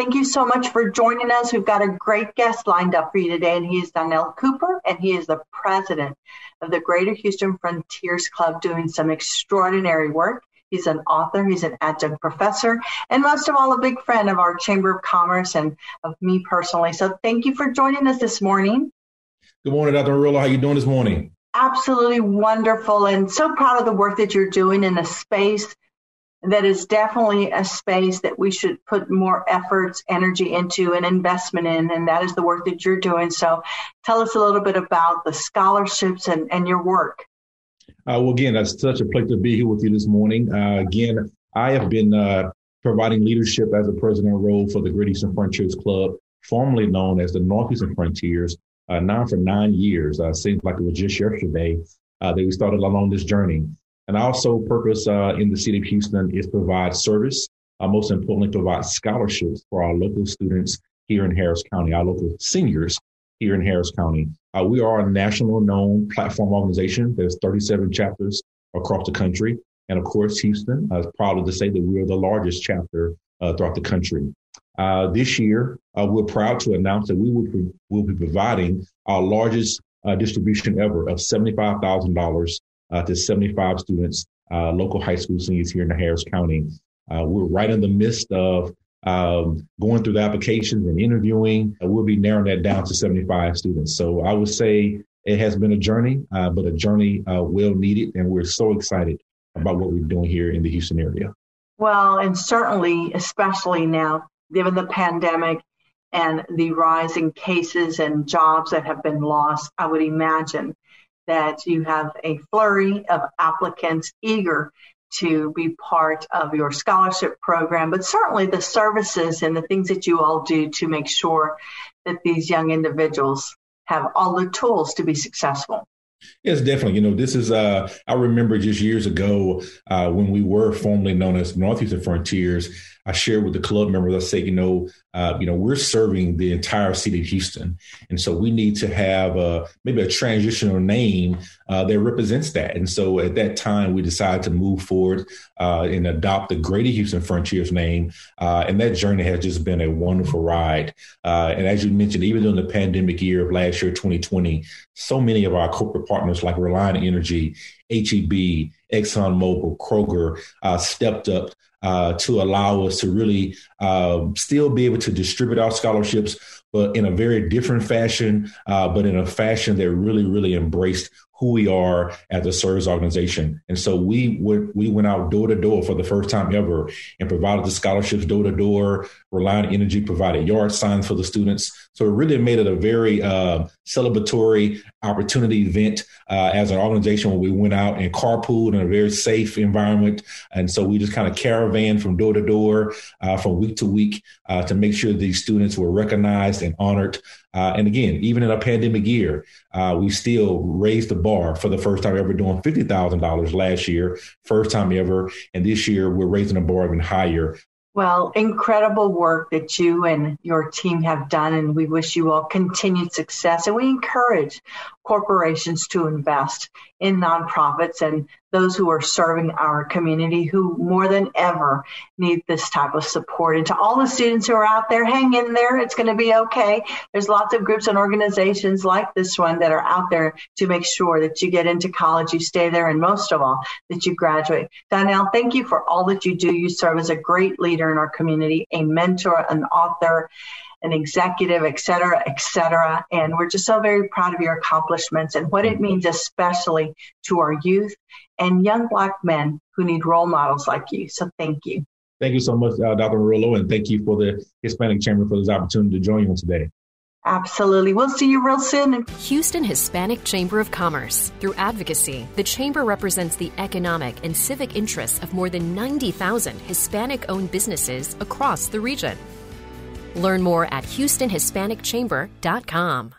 Thank you so much for joining us. We've got a great guest lined up for you today, and he is Donnell Cooper, and he is the president of the Greater Houston Frontiers Club doing some extraordinary work. He's an author, he's an adjunct professor, and most of all, a big friend of our Chamber of Commerce and of me personally. So thank you for joining us this morning. Good morning, Dr. Murillo. How you doing this morning? Absolutely wonderful and so proud of the work that you're doing in a space that is definitely a space that we should put more efforts, energy into, and investment in, and that is the work that you're doing. So, tell us a little bit about the scholarships and, and your work. Uh, well, again, that's such a pleasure to be here with you this morning. Uh, again, I have been uh, providing leadership as a president role for the Greater Houston Frontiers Club, formerly known as the Northeastern Frontiers, uh, now for nine years. Uh, seems like it was just yesterday uh, that we started along this journey. And also, purpose uh, in the city of Houston is to provide service. most importantly, provide scholarships for our local students here in Harris County, our local seniors here in Harris County. Uh, we are a national known platform organization. There's 37 chapters across the country. And of course, Houston uh, is proud to say that we are the largest chapter uh, throughout the country. Uh, this year, uh, we're proud to announce that we will, be, will be providing our largest uh, distribution ever of $75,000 to 75 students, local high school seniors here in Harris County. we're right in the midst of um, going through the applications and interviewing. Uh, we'll be narrowing that down to 75 students. So I would say it has been a journey, uh, but a journey uh, well needed. And we're so excited about what we're doing here in the Houston area. Well, and certainly, especially now, given the pandemic and the rise in cases and jobs that have been lost, I would imagine that you have a flurry of applicants eager to be part of your scholarship program, but certainly the services and the things that you all do to make sure that these young individuals have all the tools to be successful. Yes, definitely. You know, this is, uh, I remember just years ago uh, when we were formerly known as Northeastern Frontiers, I shared with the club members, I said, you know, uh, you know, we're serving the entire city of Houston. And so we need to have a, maybe a transitional name uh, that represents that. And so at that time, we decided to move forward uh, and adopt the Greater Houston Frontiers name. Uh, and that journey has just been a wonderful ride. Uh, and as you mentioned, even during the pandemic year of last year, 2020, so many of our corporate partners like Reliant Energy, HEB, ExxonMobil, Kroger uh, stepped up uh, to allow us to really uh, still be able to distribute our scholarships, but in a very different fashion, uh, but in a fashion that really, really embraced who we are as a service organization. And so we would, we went out door to door for the first time ever and provided the scholarships door to door. Reliant Energy provided yard signs for the students. So it really made it a very uh, celebratory opportunity event uh, as an organization when we went out and carpooled in a very safe environment. And so we just kind of caravan from door to door, uh, from week to week uh, to make sure these students were recognized and honored uh, and again, even in a pandemic year, uh, we still raised the bar for the first time ever doing $50,000 last year, first time ever. And this year, we're raising the bar even higher. Well, incredible work that you and your team have done, and we wish you all continued success. And we encourage corporations to invest in nonprofits and those who are serving our community who more than ever need this type of support. And to all the students who are out there, hang in there. It's going to be okay. There's lots of groups and organizations like this one that are out there to make sure that you get into college, you stay there, and most of all, that you graduate. Donnell, thank you for all that you do. You serve as a great leader in our community, a mentor, an author, an executive, et cetera, et cetera. And we're just so very proud of your accomplishments and what it means, especially to our youth and young Black men who need role models like you. So thank you. Thank you so much, uh, Dr. Murillo, and thank you for the Hispanic Chamber for this opportunity to join you today. Absolutely. We'll see you real soon. Houston Hispanic Chamber of Commerce. Through advocacy, the Chamber represents the economic and civic interests of more than 90,000 Hispanic owned businesses across the region. Learn more at HoustonHispanicChamber.com.